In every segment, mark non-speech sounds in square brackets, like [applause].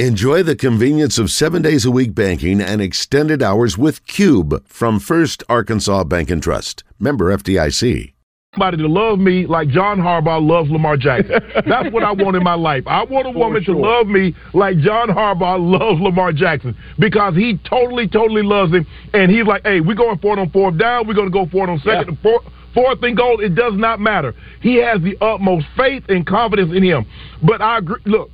Enjoy the convenience of seven days a week banking and extended hours with Cube from First Arkansas Bank and Trust. Member FDIC. Somebody to love me like John Harbaugh loves Lamar Jackson. That's what I want in my life. I want a woman sure. to love me like John Harbaugh loves Lamar Jackson because he totally, totally loves him. And he's like, hey, we're going for it on fourth down. We're going to go for it on second, yeah. fourth, fourth and goal. It does not matter. He has the utmost faith and confidence in him. But I agree. Look,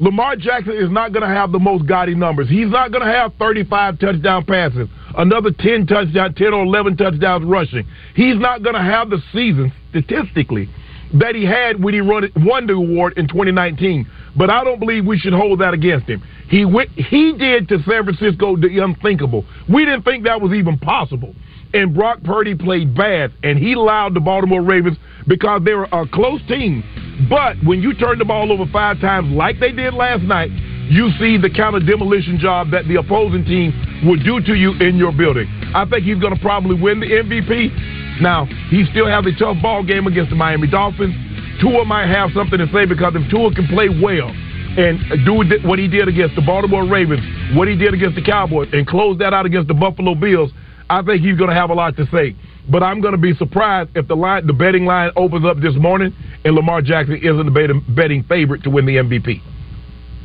Lamar Jackson is not going to have the most gaudy numbers. He's not going to have 35 touchdown passes, another 10 touchdown, 10 or 11 touchdowns rushing. He's not going to have the season statistically that he had when he won the award in 2019. But I don't believe we should hold that against him. He went, he did to San Francisco the unthinkable. We didn't think that was even possible. And Brock Purdy played bad, and he allowed the Baltimore Ravens because they were a close team but when you turn the ball over five times like they did last night, you see the kind of demolition job that the opposing team would do to you in your building. I think he's going to probably win the MVP. Now, he still has a tough ball game against the Miami Dolphins. Tua might have something to say because if Tua can play well and do what he did against the Baltimore Ravens, what he did against the Cowboys, and close that out against the Buffalo Bills, I think he's going to have a lot to say. But I'm going to be surprised if the line, the betting line opens up this morning and Lamar Jackson isn't the betting favorite to win the MVP.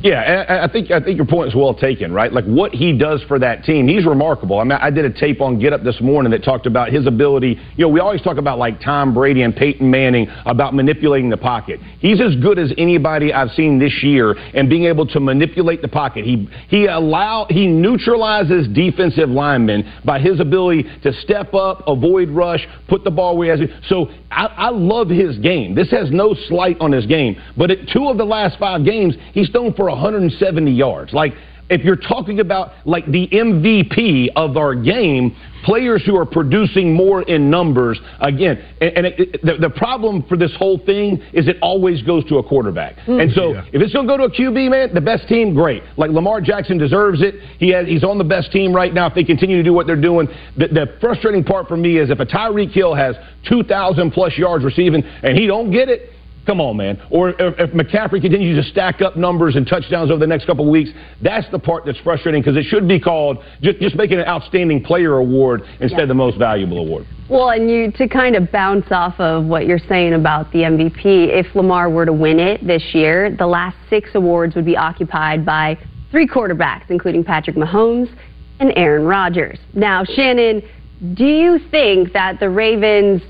Yeah, I think I think your point is well taken, right? Like what he does for that team, he's remarkable. I mean, I did a tape on Get Up this morning that talked about his ability. You know, we always talk about like Tom Brady and Peyton Manning about manipulating the pocket. He's as good as anybody I've seen this year and being able to manipulate the pocket. He he allow he neutralizes defensive linemen by his ability to step up, avoid rush, put the ball where he has. So I, I love his game. This has no slight on his game, but at two of the last five games, he's thrown for 170 yards. Like, if you're talking about like the MVP of our game, players who are producing more in numbers, again, and, and it, it, the, the, problem for this whole thing is it always goes to a quarterback. Mm. And so yeah. if it's going to go to a QB, man, the best team, great. Like Lamar Jackson deserves it. He has, he's on the best team right now. If they continue to do what they're doing, the, the frustrating part for me is if a Tyreek Hill has 2,000 plus yards receiving and he don't get it, Come on, man. Or if McCaffrey continues to stack up numbers and touchdowns over the next couple of weeks, that's the part that's frustrating because it should be called just, just making an outstanding player award instead yeah. of the most valuable award. Well, and you to kind of bounce off of what you're saying about the MVP, if Lamar were to win it this year, the last six awards would be occupied by three quarterbacks, including Patrick Mahomes and Aaron Rodgers. Now, Shannon, do you think that the Ravens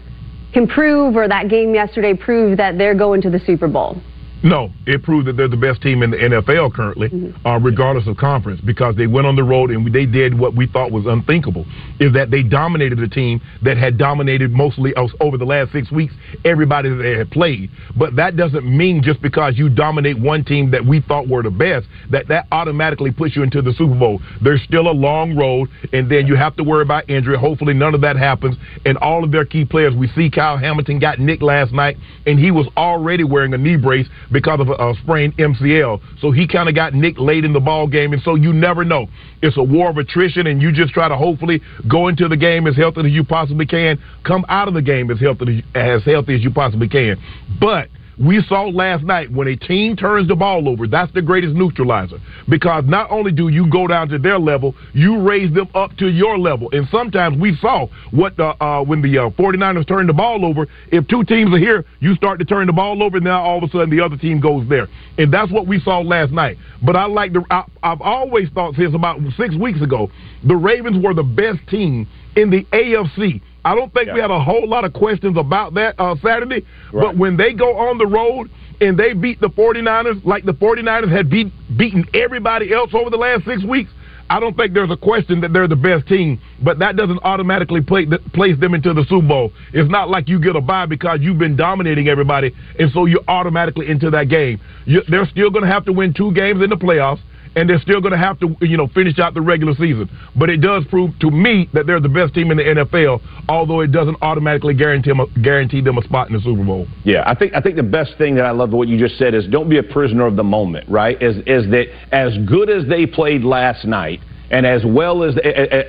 can prove, or that game yesterday proved that they're going to the Super Bowl? No, it proved that they're the best team in the NFL currently, mm-hmm. uh, regardless of conference, because they went on the road and they did what we thought was unthinkable. Is that they dominated a team that had dominated mostly over the last six weeks everybody that they had played. But that doesn't mean just because you dominate one team that we thought were the best that that automatically puts you into the Super Bowl. There's still a long road, and then you have to worry about injury. Hopefully, none of that happens. And all of their key players, we see Kyle Hamilton got nicked last night, and he was already wearing a knee brace because of a, a sprained MCL. So he kind of got nicked late in the ball game, and so you never know. It's a war of attrition, and you just try to hopefully go into the game as healthy as you possibly can, come out of the game as healthy as healthy as you possibly can. But we saw last night when a team turns the ball over, that's the greatest neutralizer. Because not only do you go down to their level, you raise them up to your level. And sometimes we saw what the, uh, when the uh, 49ers turned the ball over, if two teams are here, you start to turn the ball over, and now all of a sudden the other team goes there. And that's what we saw last night. But I like the, I, I've always thought since about six weeks ago, the Ravens were the best team in the AFC. I don't think yeah. we had a whole lot of questions about that uh, Saturday. Right. But when they go on the road and they beat the 49ers like the 49ers had beat, beaten everybody else over the last six weeks, I don't think there's a question that they're the best team, but that doesn't automatically play, place them into the Super Bowl. It's not like you get a bye because you've been dominating everybody, and so you're automatically into that game. You, they're still going to have to win two games in the playoffs and they're still going to have to, you know, finish out the regular season. But it does prove to me that they're the best team in the NFL, although it doesn't automatically guarantee them a, guarantee them a spot in the Super Bowl. Yeah, I think I think the best thing that I love what you just said is don't be a prisoner of the moment. Right? Is is that as good as they played last night and as well as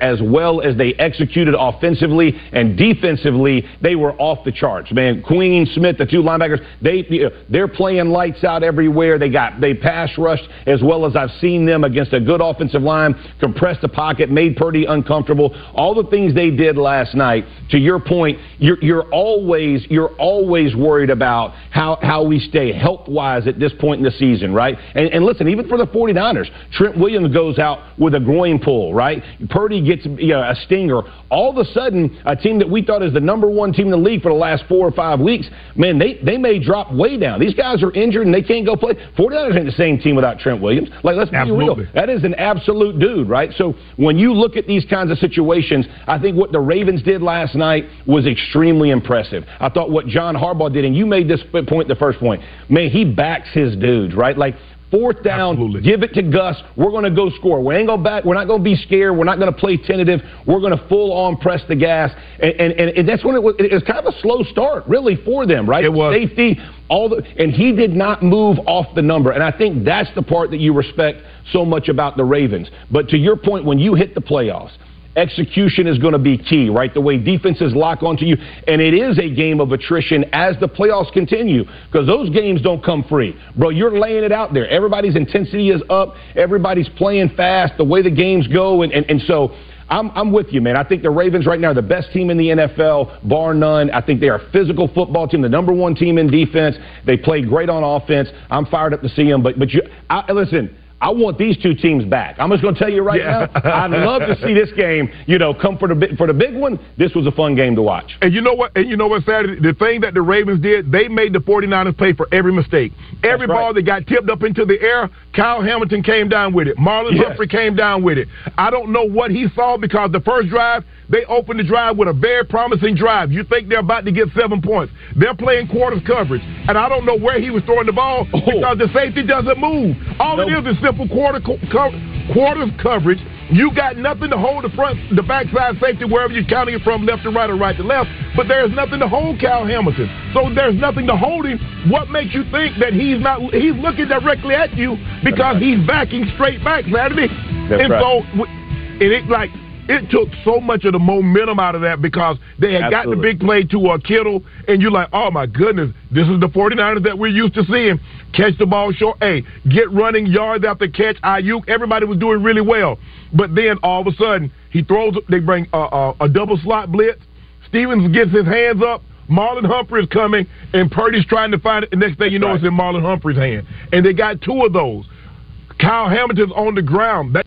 as well as they executed offensively and defensively, they were off the charts. Man, Queen Smith, the two linebackers, they they're playing lights out everywhere. They got they pass rushed as well as I've seen them against a good offensive line, compressed the pocket, made Purdy uncomfortable. All the things they did last night. To your point, you're, you're always you're always worried about how how we stay health wise at this point in the season, right? And, and listen, even for the 49ers, Trent Williams goes out with a groin groin pull, right? Purdy gets you know, a stinger. All of a sudden, a team that we thought is the number one team in the league for the last four or five weeks, man, they, they may drop way down. These guys are injured and they can't go play. 49ers ain't the same team without Trent Williams. Like, let's be Absolutely. real. That is an absolute dude, right? So when you look at these kinds of situations, I think what the Ravens did last night was extremely impressive. I thought what John Harbaugh did, and you made this point the first point, man, he backs his dudes, right? Like Fourth down, Absolutely. give it to Gus. We're going to go score. We ain't going back. We're not going to be scared. We're not going to play tentative. We're going to full on press the gas. And, and, and that's when it was, it was kind of a slow start, really, for them, right? It was. Safety, all the, and he did not move off the number. And I think that's the part that you respect so much about the Ravens. But to your point, when you hit the playoffs, execution is going to be key, right? The way defenses lock onto you. And it is a game of attrition as the playoffs continue because those games don't come free. Bro, you're laying it out there. Everybody's intensity is up. Everybody's playing fast, the way the games go. And, and, and so I'm, I'm with you, man. I think the Ravens right now are the best team in the NFL, bar none. I think they are a physical football team, the number one team in defense. They play great on offense. I'm fired up to see them. But, but you, I, listen, I want these two teams back. I'm just going to tell you right yeah. now. I'd love to see this game, you know, come for the big, for the big one. This was a fun game to watch. And you know what? And you know what, Saturday? The thing that the Ravens did, they made the 49ers pay for every mistake. Every That's ball that got tipped up into the air, Kyle Hamilton came down with it. Marlon yes. Humphrey came down with it. I don't know what he saw because the first drive, they opened the drive with a very promising drive. You think they're about to get seven points. They're playing quarters coverage. And I don't know where he was throwing the ball oh. because the safety doesn't move. All nope. it is is simple quarter co- co- quarters coverage. You got nothing to hold the front, the backside safety wherever you're counting it from, left to right or right to left. But there's nothing to hold Cal Hamilton. So there's nothing to hold him. What makes you think that he's not? He's looking directly at you because right. he's backing straight back, Saturday. That's and right. so, and it like it took so much of the momentum out of that because they had got the big play to uh, Kittle, and you're like, oh my goodness, this is the 49ers that we're used to seeing. Catch the ball short, hey, get running yards after catch. Aiyuk, everybody was doing really well. But then all of a sudden, he throws, they bring uh, uh, a double slot blitz. Stevens gets his hands up. Marlon Humphrey is coming, and Purdy's trying to find it. The next thing you know, right. it's in Marlon Humphrey's hand. And they got two of those. Kyle Hamilton's on the ground. That-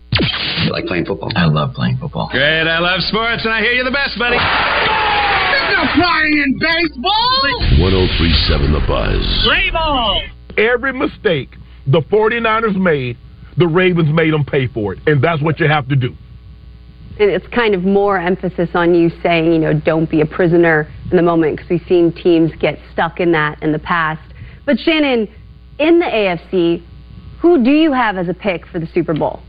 You like playing football? I love playing football. Great, I love sports, and I hear you're the best, buddy. There's no flying in baseball. 1037 The Buzz. Play ball. every mistake the 49ers made, the Ravens made them pay for it. And that's what you have to do. And it's kind of more emphasis on you saying, you know, don't be a prisoner in the moment because we've seen teams get stuck in that in the past. But Shannon, in the AFC, who do you have as a pick for the Super Bowl?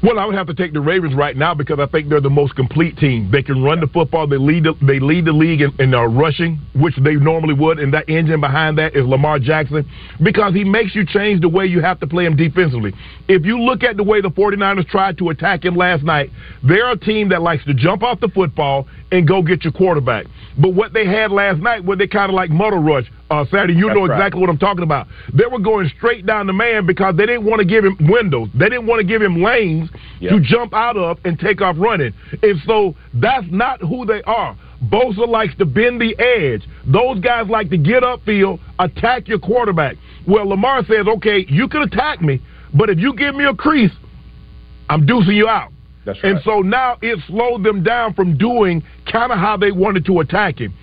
Well, I would have to take the Ravens right now because I think they're the most complete team. They can run the football. They lead. The, they lead the league in, in uh, rushing, which they normally would. And that engine behind that is Lamar Jackson because he makes you change the way you have to play him defensively. If you look at the way the 49ers tried to attack him last night, they're a team that likes to jump off the football and go get your quarterback. But what they had last night, where they kind of like muddle rush, uh, Saturday, you That's know right. exactly what I'm talking about. They were going straight down the man because they didn't want to give him windows. They didn't want to give him lanes Yep. to jump out of and take off running. And so that's not who they are. Bosa likes to bend the edge. Those guys like to get upfield, attack your quarterback. Well, Lamar says, okay, you can attack me, but if you give me a crease, I'm deucing you out. That's right. And so now it slowed them down from doing kind of how they wanted to attack him.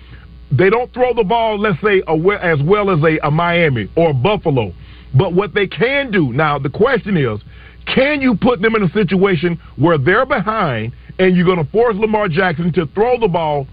They don't throw the ball, let's say, as well as a, a Miami or a Buffalo. But what they can do now, the question is, can you put them in a situation where they're behind and you're going to force Lamar Jackson to throw the ball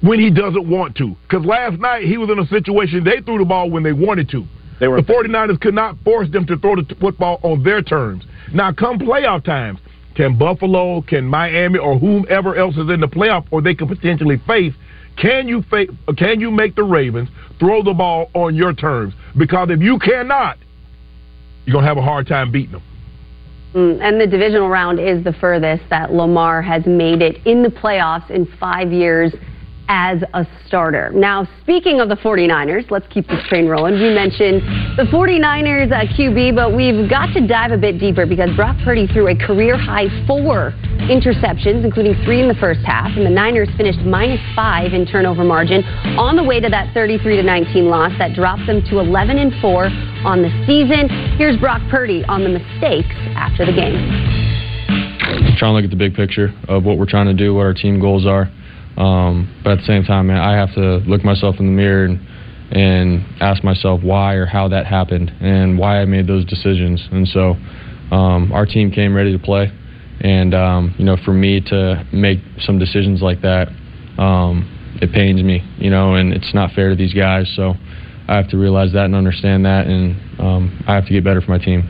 when he doesn't want to? Because last night he was in a situation they threw the ball when they wanted to. They were- the 49ers could not force them to throw the football on their terms. Now, come playoff times, can Buffalo, can Miami, or whomever else is in the playoff, or they could potentially face, can you fa- can you make the Ravens throw the ball on your terms? Because if you cannot, you're gonna have a hard time beating them. Mm, and the divisional round is the furthest that Lamar has made it in the playoffs in five years as a starter. Now, speaking of the 49ers, let's keep this train rolling. We mentioned the 49ers uh, QB, but we've got to dive a bit deeper because Brock Purdy threw a career high four interceptions, including three in the first half, and the Niners finished minus five in turnover margin on the way to that 33 to 19 loss that dropped them to 11 and four on the season. Here's Brock Purdy on the mistakes after the game. Trying to look at the big picture of what we're trying to do, what our team goals are. Um, but at the same time, man, I have to look myself in the mirror and, and ask myself why or how that happened and why I made those decisions. And so um, our team came ready to play. And, um, you know, for me to make some decisions like that, um, it pains me, you know, and it's not fair to these guys. So I have to realize that and understand that. And um, I have to get better for my team.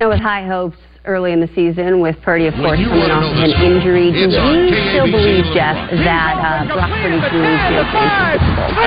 Now, with high hopes early in the season with Purdy, of course, coming off of an injury. Do you still believe, Jeff, that uh, Brock Purdy can lead to a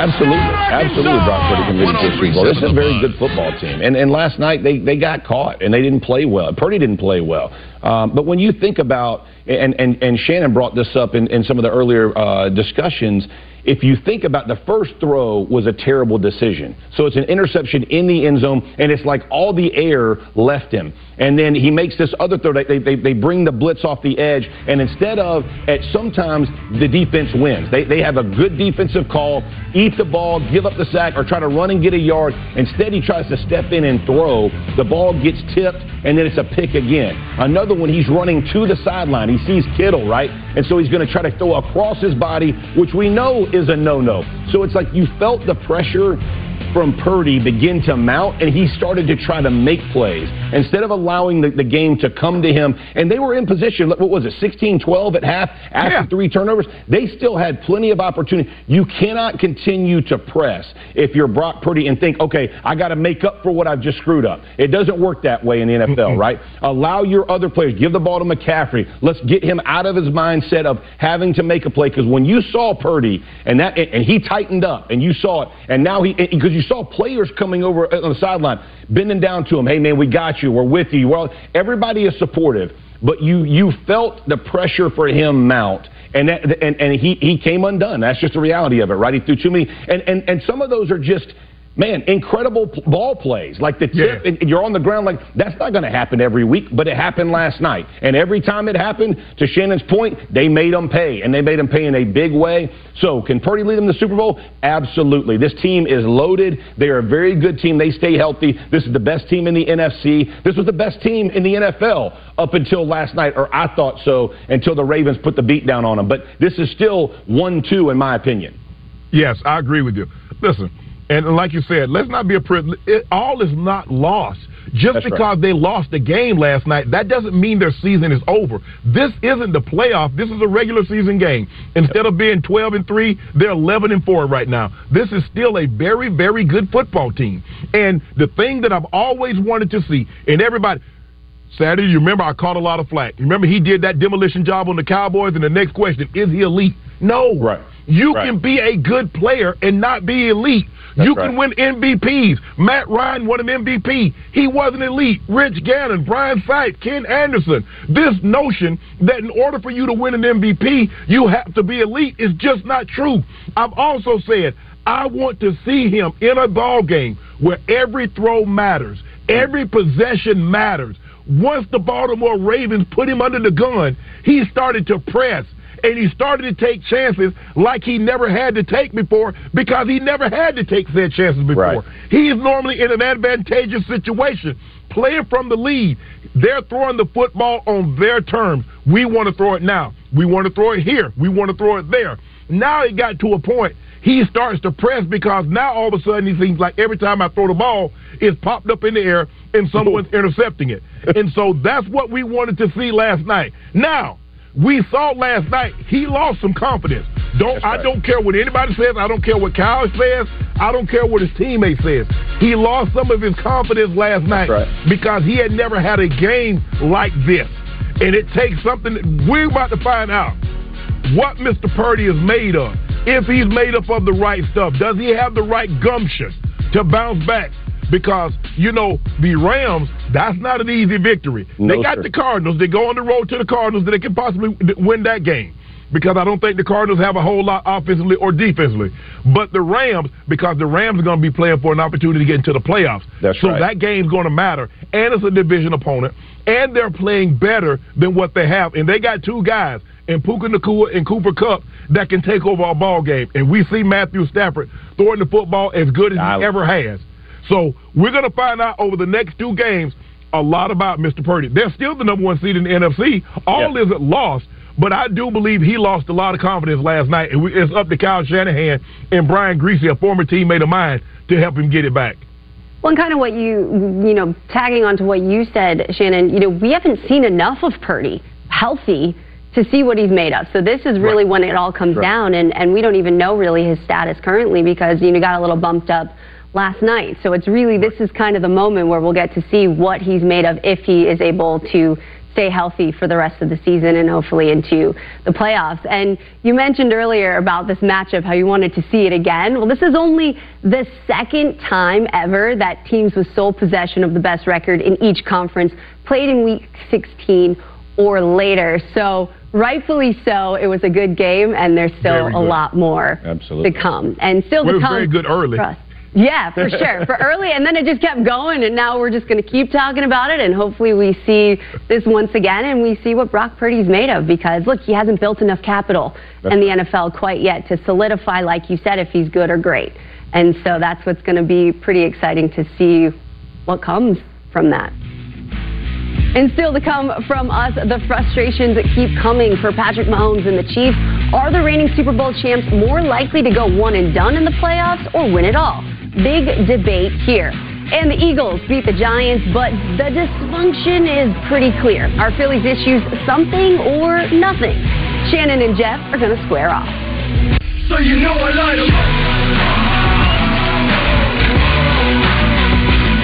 Absolutely. Absolutely, Brock Purdy can lead to a Super Bowl. This is a very good football team. And, and last night, they, they got caught, and they didn't play well. Purdy didn't play well. Um, but when you think about, and, and, and Shannon brought this up in, in some of the earlier uh, discussions, if you think about the first throw was a terrible decision. So it's an interception in the end zone, and it's like all the air left him. And then he makes this other throw. They, they, they bring the blitz off the edge, and instead of, at sometimes the defense wins. They, they have a good defensive call, eat the ball, give up the sack, or try to run and get a yard. Instead, he tries to step in and throw. The ball gets tipped, and then it's a pick again. Another one, he's running to the sideline. He sees Kittle, right? And so he's going to try to throw across his body, which we know is a no no. So it's like you felt the pressure from Purdy begin to mount, and he started to try to make plays instead of allowing the, the game to come to him. And they were in position, what was it, 16 12 at half after yeah. three turnovers? They still had plenty of opportunity. You cannot continue to press if you're Brock Purdy and think, okay, I got to make up for what I've just screwed up. It doesn't work that way in the NFL, right? Allow your other players, give the ball to McCaffrey. Let's get him out of his mindset of having to make a play. Because when you saw Purdy and that, and he tightened up, and you saw it, and now he, because you saw players coming over uh, on the sideline, bending down to him. Hey, man, we got you. We're with you. Well, everybody is supportive, but you you felt the pressure for him mount. And, that, and and he he came undone. That's just the reality of it, right? He threw too many, and and and some of those are just man, incredible ball plays. Like the tip, yeah. and you're on the ground. Like that's not going to happen every week, but it happened last night. And every time it happened, to Shannon's point, they made them pay, and they made them pay in a big way. So can Purdy lead them to the Super Bowl? Absolutely. This team is loaded. They are a very good team. They stay healthy. This is the best team in the NFC. This was the best team in the NFL up until last night, or I thought so, until the Ravens put the beat down on them. But this is still one-two in my opinion. Yes, I agree with you. Listen. And like you said, let's not be a privilege. All is not lost. Just That's because right. they lost the game last night, that doesn't mean their season is over. This isn't the playoff. This is a regular season game. Instead of being 12 and 3, they're 11 and 4 right now. This is still a very, very good football team. And the thing that I've always wanted to see, and everybody, Saturday, you remember I caught a lot of flack. You remember he did that demolition job on the Cowboys, and the next question, is he elite? No. Right. You right. can be a good player and not be elite. That's you right. can win MVPs. Matt Ryan won an MVP. He wasn't elite. Rich Gannon, Brian Sipe, Ken Anderson. This notion that in order for you to win an MVP, you have to be elite is just not true. I've also said I want to see him in a ball game where every throw matters, every possession matters. Once the Baltimore Ravens put him under the gun, he started to press and he started to take chances like he never had to take before because he never had to take said chances before. Right. He is normally in an advantageous situation, playing from the lead. They're throwing the football on their terms. We want to throw it now. We want to throw it here. We want to throw it there. Now it got to a point he starts to press because now all of a sudden he seems like every time I throw the ball, it's popped up in the air and someone's [laughs] intercepting it. And so that's what we wanted to see last night. Now, we saw last night he lost some confidence. Don't right. I don't care what anybody says. I don't care what Kyle says. I don't care what his teammate says. He lost some of his confidence last night right. because he had never had a game like this. And it takes something. We're about to find out what Mr. Purdy is made of. If he's made up of the right stuff, does he have the right gumption to bounce back because you know the Rams. That's not an easy victory. No, they got sir. the Cardinals. They go on the road to the Cardinals. That they can possibly win that game because I don't think the Cardinals have a whole lot offensively or defensively. But the Rams, because the Rams are going to be playing for an opportunity to get into the playoffs. That's so right. that game's going to matter. And it's a division opponent. And they're playing better than what they have. And they got two guys in Puka Nacua and Cooper Kupp that can take over a ball game. And we see Matthew Stafford throwing the football as good as he I- ever has. So we're going to find out over the next two games a lot about Mr. Purdy. They're still the number one seed in the NFC. All Yeah. isn't lost, but I do believe he lost a lot of confidence last night. And it's up to Kyle Shanahan and Brian Griese, a former teammate of mine, to help him get it back. Well, and kind of what you, you know, tagging on to what you said, Shannon, you know, we haven't seen enough of Purdy healthy to see what he's made of. So this is really when it all comes down, and, and we don't even know really his status currently because, you know, got a little bumped up last night. So it's really, this is kind of the moment where we'll get to see what he's made of if he is able to stay healthy for the rest of the season and hopefully into the playoffs. And you mentioned earlier about this matchup, how you wanted to see it again. Well, this is only the second time ever that teams with sole possession of the best record in each conference played in week 16 or later. So rightfully so, it was a good game and there's still a lot more Absolutely. to come. And still We to were come. very good early. Yeah, for [laughs] sure. For early, and then it just kept going, and now we're just going to keep talking about it, and hopefully we see this once again, and we see what Brock Purdy's made of. Because look, he hasn't built enough capital in the NFL quite yet to solidify, like you said, if he's good or great. And so that's what's going to be pretty exciting to see what comes from that. And still to come from us, the frustrations that keep coming for Patrick Mahomes and the Chiefs. Are the reigning Super Bowl champs more likely to go one and done in the playoffs or win it all? Big debate here. And the Eagles beat the Giants, but the dysfunction is pretty clear. Are Philly's issues something or nothing? Shannon and Jeff are going to square off. So you know I light 'em up.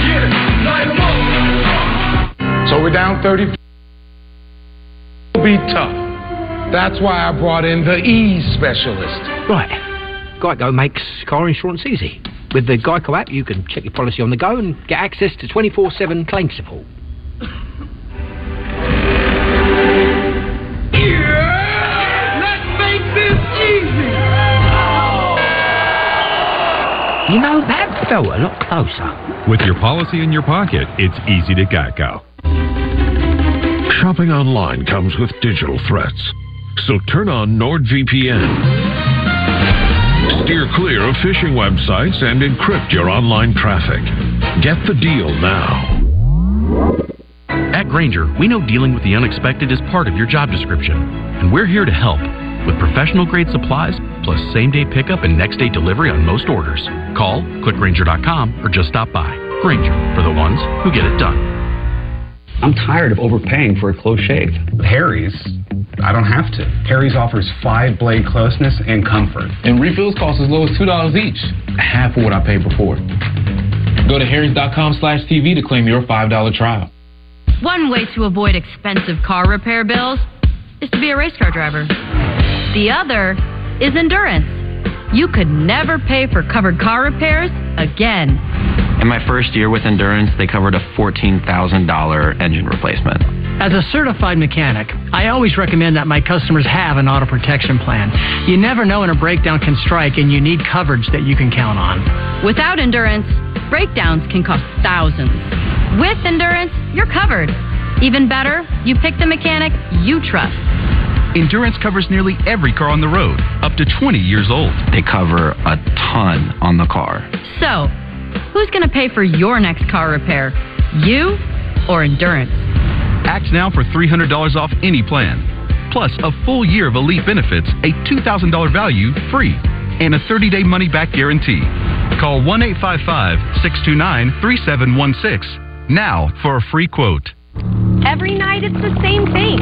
Yeah, light 'em up. So we're down 30. Be tough. That's why I brought in the E specialist. Right. Geico makes car insurance easy. With the Geico app, you can check your policy on the go and get access to 24 7 claim support. Let's make this easy. You know, that felt a lot closer. With your policy in your pocket, it's easy to Geico. Shopping online comes with digital threats. So turn on NordVPN. Steer clear of phishing websites and encrypt your online traffic. Get the deal now. At Grainger, we know dealing with the unexpected is part of your job description, and we're here to help with professional grade supplies plus same day pickup and next day delivery on most orders. Call, clickgrainger.com, or just stop by. Grainger, for the ones who get it done. I'm tired of overpaying for a close shave. Harry's, I don't have to. Harry's offers five blade closeness and comfort. And refills cost as low as $2 each, half of what I paid before. Go to harrys.com slash TV to claim your $5 trial. One way to avoid expensive car repair bills is to be a race car driver. The other is endurance. You could never pay for covered car repairs again. In my first year with Endurance, they covered a $14,000 engine replacement. As a certified mechanic, I always recommend that my customers have an auto protection plan. You never know when a breakdown can strike and you need coverage that you can count on. Without endurance, breakdowns can cost thousands. With endurance, you're covered. Even better, you pick the mechanic you trust. Endurance covers nearly every car on the road, up to 20 years old. They cover a ton on the car. So, who's going to pay for your next car repair? You or endurance? Act now for $300 off any plan. Plus, a full year of elite benefits, a $2,000 value free, and a 30 day money back guarantee. Call 1 855 629 3716 now for a free quote. Every night it's the same thing.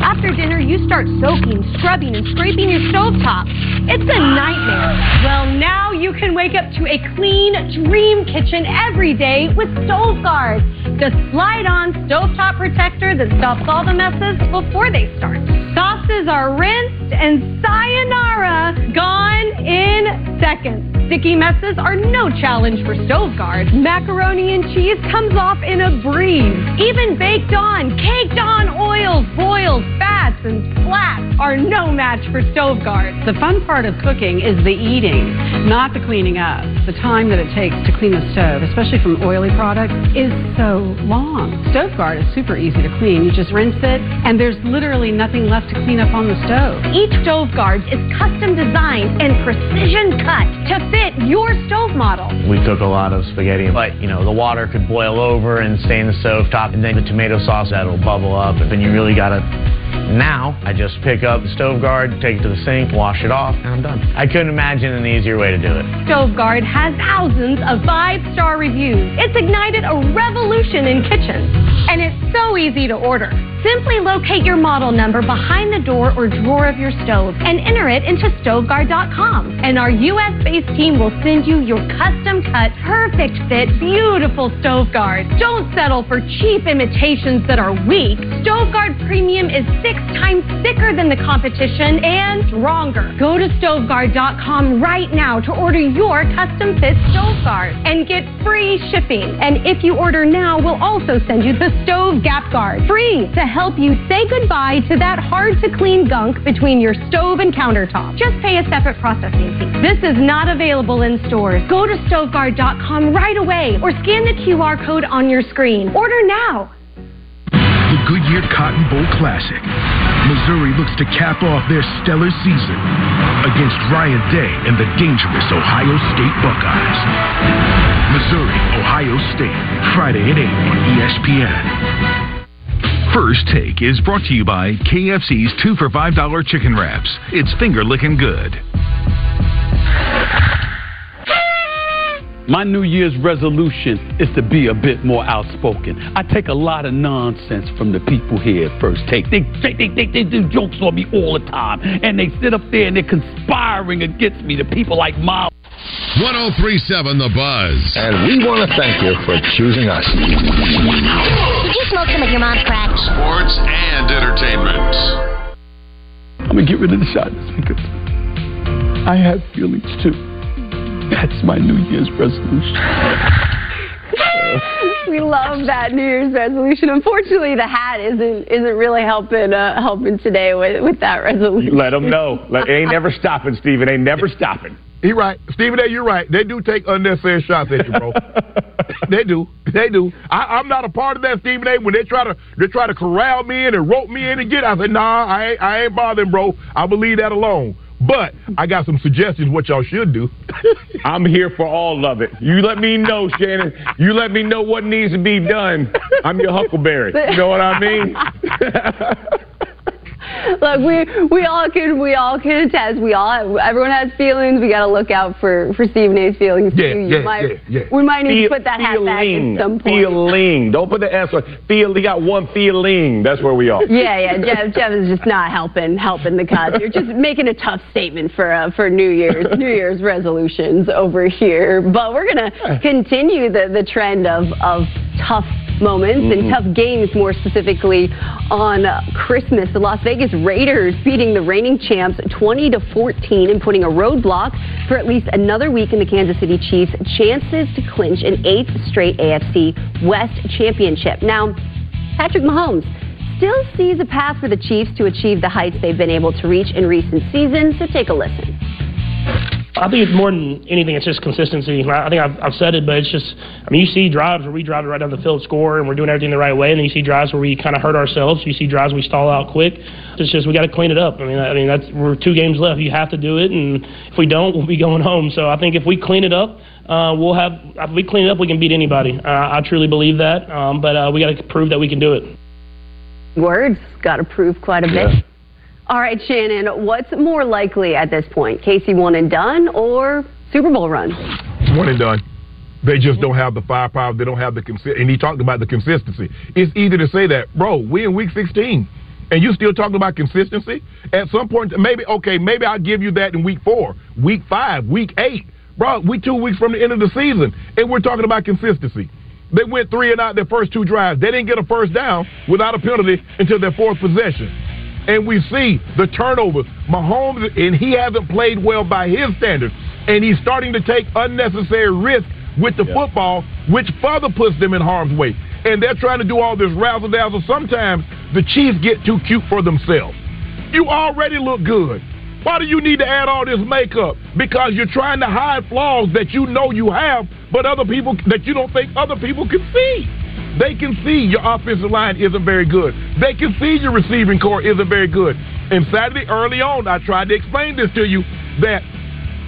After dinner, you start soaking, scrubbing, and scraping your stovetop. It's a nightmare. Well, now you can wake up to a clean dream kitchen every day with Stove Guard, the slide-on stovetop protector that stops all the messes before they start. Sauces are rinsed and sayonara, gone in seconds. Sticky messes are no challenge for Stove Guard. Macaroni and cheese comes off in a breeze. Even baked on, caked on oils, boils, fats, and splats are no match for Stove guards. The fun part of cooking is the eating, not the cleaning up. The time that it takes to clean the stove, especially from oily products, is so long. Stove Guard is super easy to clean. You just rinse it, and there's literally nothing left to clean up on the stove. Each Stove Guard is custom designed and precision cut to fit your stove model. We cook a lot of spaghetti, but you know the water could boil over and stain the stove top, and then the tomato sauce that'll bubble up, and then you really gotta. Now I just pick up the stove guard, take it to the sink, wash it off, and I'm done. I couldn't imagine an easier way to do it. Stove Guard has thousands of five-star reviews. It's ignited a revolution in kitchens, and it's so easy to order. Simply locate your model number behind the door or drawer of your stove and enter it into StoveGuard.com. And our U.S.-based team will send you your custom-cut, perfect fit, beautiful Stove Guard. Don't settle for cheap imitations that are weak. Stove Guard Premium is six times thicker than the competition and stronger. Go to StoveGuard.com right now to order your custom-fit Stove Guard and get free shipping. And if you order now, we'll also send you the Stove Gap Guard, free to help you say goodbye to that hard-to-clean gunk between your stove and countertop. Just pay a separate processing fee. This is not available in stores. Go to StoveGuard.com right away or scan the QR code on your screen. Order now. Goodyear Cotton Bowl Classic. Missouri looks to cap off their stellar season against Ryan Day and the dangerous Ohio State Buckeyes. Missouri, Ohio State, Friday at 8 on ESPN. First Take is brought to you by KFC's 2 for $5 chicken wraps. It's finger licking good. My New Year's resolution is to be a bit more outspoken. I take a lot of nonsense from the people here at First Take. They, they, they, they, they do jokes on me all the time, and they sit up there and they're conspiring against me. The people like Miles. 1037 The Buzz. And we want to thank you for choosing us. Did you smoke some of your mom's crack? Sports and entertainment. I'm gonna get rid of the shyness because I have feelings too. That's my New Year's resolution. we love that New Year's resolution. Unfortunately, the hat isn't isn't really helping uh, helping today with with that resolution. Let them know. Let, it ain't never stopping, Steve. It ain't never stopping. He right, Stephen A. You're right. They do take unnecessary shots at you, bro. [laughs] they do. They do. I, I'm not a part of that, Stephen A. When they try to they try to corral me in and rope me in and get, I said, Nah, I ain't, I ain't bothering, bro. I will leave that alone. But I got some suggestions what y'all should do. [laughs] I'm here for all of it. You let me know, Shannon. You let me know what needs to be done. I'm your Huckleberry. You know what I mean? [laughs] [laughs] Look, we we all can we all can attest. We all everyone has feelings. We got to look out for for Stephen A.'s feelings Yeah, too. yeah, You might, yeah, yeah. We might need Feel- to put that hat back at some point. Feeling. Don't put the S on. Feel. You got one feeling. That's where we are. [laughs] Yeah, yeah. Jeff, Jeff is just not helping helping the cause. You're just making a tough statement for uh, for New Year's [laughs] New Year's resolutions over here. But we're gonna continue the the trend of of tough moments and Mhm. tough games, more specifically on uh, Christmas. The Las Vegas Raiders beating the reigning champs 20 to 14 and putting a roadblock for at least another week in the Kansas City Chiefs' chances to clinch an eighth straight AFC West championship. Now, Patrick Mahomes still sees a path for the Chiefs to achieve the heights they've been able to reach in recent seasons. So take a listen. I think it's more than anything. It's just consistency. I I think I've, I've said it, but it's just. I mean, you see drives where we drive it right down the field, score, and we're doing everything the right way, and then you see drives where we kind of hurt ourselves. You see drives we stall out quick. It's just we got to clean it up. I mean, I mean that's we're two games left. You have to do it, and if we don't, we'll be going home. So I think if we clean it up, uh, we'll have. If we clean it up, we can beat anybody. Uh, I truly believe that. Um, but uh, we got to prove that we can do it. Words got to prove quite a bit. All right, Shannon, what's more likely at this point? Casey one and done or Super Bowl run? One and done. They just don't have the firepower. They don't have the consi- and he talked about the consistency. It's easy to say that, bro. We in week 16, and you still talking about consistency. At some point, maybe okay, maybe I'll give you that in week four, week five, week eight, bro. We two weeks from the end of the season, and we're talking about consistency. They went three and out their first two drives. They didn't get a first down without a penalty until their fourth possession. And we see the turnovers. Mahomes, and he hasn't played well by his standards. And he's starting to take unnecessary risks with the football, which further puts them in harm's way. And they're trying to do all this razzle dazzle. Sometimes the Chiefs get too cute for themselves. You already look good. Why do you need to add all this makeup? Because you're trying to hide flaws that you know you have, but other people that you don't think other people can see. They can see your offensive line isn't very good. They can see your receiving corps isn't very good. And Saturday early on, I tried to explain this to you that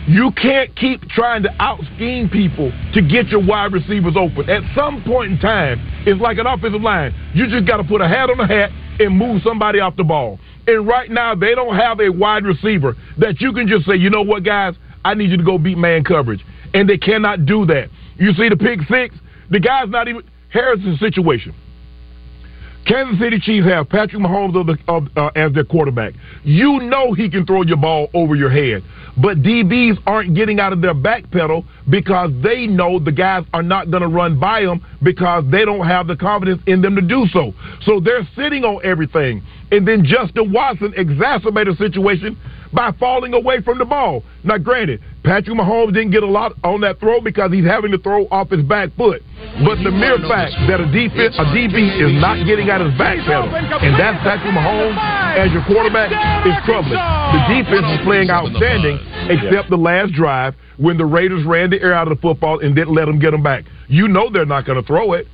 you can't keep trying to out scheme people to get your wide receivers open. At some point in time, it's like an offensive line. You just got to put a hat on a hat and move somebody off the ball. And right now, they don't have a wide receiver that you can just say, you know what, guys, I need you to go beat man coverage. And they cannot do that. You see the pick six? The guy's not even. Harrison's situation. Kansas City Chiefs have Patrick Mahomes of the, of, uh, as their quarterback. You know he can throw your ball over your head, but DBs aren't getting out of their back pedal because they know the guys are not going to run by them because they don't have the confidence in them to do so. So they're sitting on everything. And then Justin Watson exacerbated the situation by falling away from the ball. Now, granted, Patrick Mahomes didn't get a lot on that throw because he's having to throw off his back foot. But the mere fact that a defense, a DB is not getting out of his back pedal, and that's Patrick Mahomes as your quarterback, is troubling. The defense is playing outstanding, except the last drive when the Raiders ran the air out of the football and didn't let them get them back. You know they're not going to throw it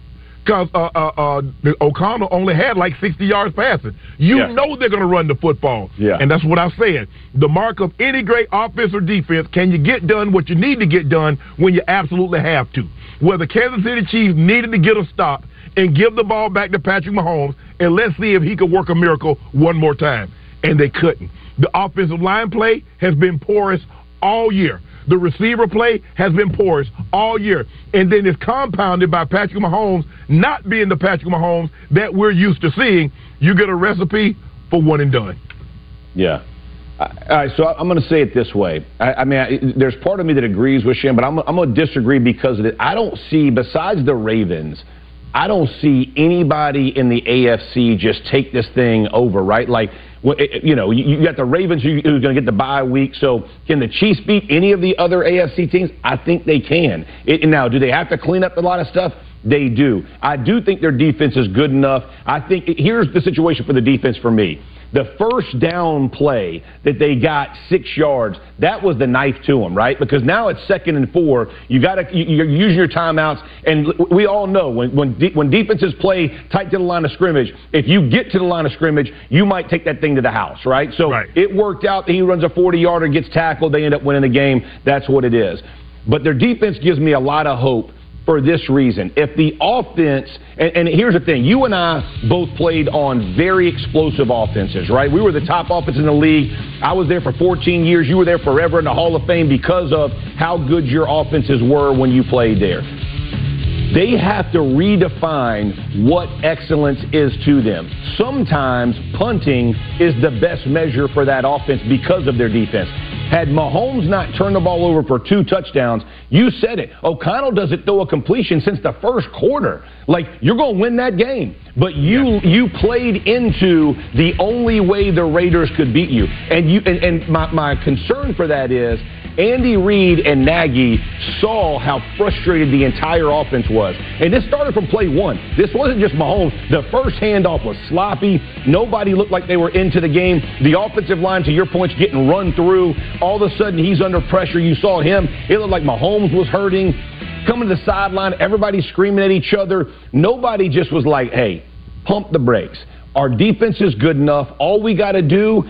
because uh, uh, uh, O'Connell only had like 60 yards passing. You Yeah. know they're going to run the football. Yeah. And that's what I'm saying. The mark of any great offense or defense, can you get done what you need to get done when you absolutely have to? Where the Kansas City Chiefs needed to get a stop and give the ball back to Patrick Mahomes, and let's see if he could work a miracle one more time. And they couldn't. The offensive line play has been porous all year. The receiver play has been porous all year. And then it's compounded by Patrick Mahomes not being the Patrick Mahomes that we're used to seeing. You get a recipe for one and done. Yeah. All right, so I'm going to say it this way. I, I mean, I, there's part of me that agrees with Shem, but I'm, I'm going to disagree because of it. I don't see, besides the Ravens, I don't see anybody in the AFC just take this thing over, right? Like, you know, you, got the Ravens who's going to get the bye week. So, can the Chiefs beat any of the other AFC teams? I think they can. It, now, do they have to clean up a lot of stuff? They do. I do think their defense is good enough. I think here's the situation for the defense for me. The first down play that they got six yards, that was the knife to them, right? Because now it's second and four. You got to you're using your timeouts, and we all know when when de- when defenses play tight to the line of scrimmage, if you get to the line of scrimmage, you might take that thing to the house, right? So it worked out. that He runs a 40 yarder, gets tackled, they end up winning the game. That's what it is. But their defense gives me a lot of hope for this reason. If the offense, and, and here's the thing, you and I both played on very explosive offenses, right? We were the top offense in the league. I was there for 14 years. You were there forever in the Hall of Fame because of how good your offenses were when you played there. They have to redefine what excellence is to them. Sometimes punting is the best measure for that offense because of their defense. Had Mahomes not turned the ball over for two touchdowns, you said it. O'Connell doesn't throw a completion since the first quarter. Like you're going to win that game, but you you played into the only way the Raiders could beat you. And you and, and my, my concern for that is Andy Reid and Nagy saw how frustrated the entire offense was. And this started from play one. This wasn't just Mahomes. The first handoff was sloppy. Nobody looked like they were into the game. The offensive line, to your points, getting run through. All of a sudden, he's under pressure. You saw him. It looked like Mahomes was hurting. Coming to the sideline, everybody screaming at each other. Nobody just was like, hey, pump the brakes. Our defense is good enough. All we got to do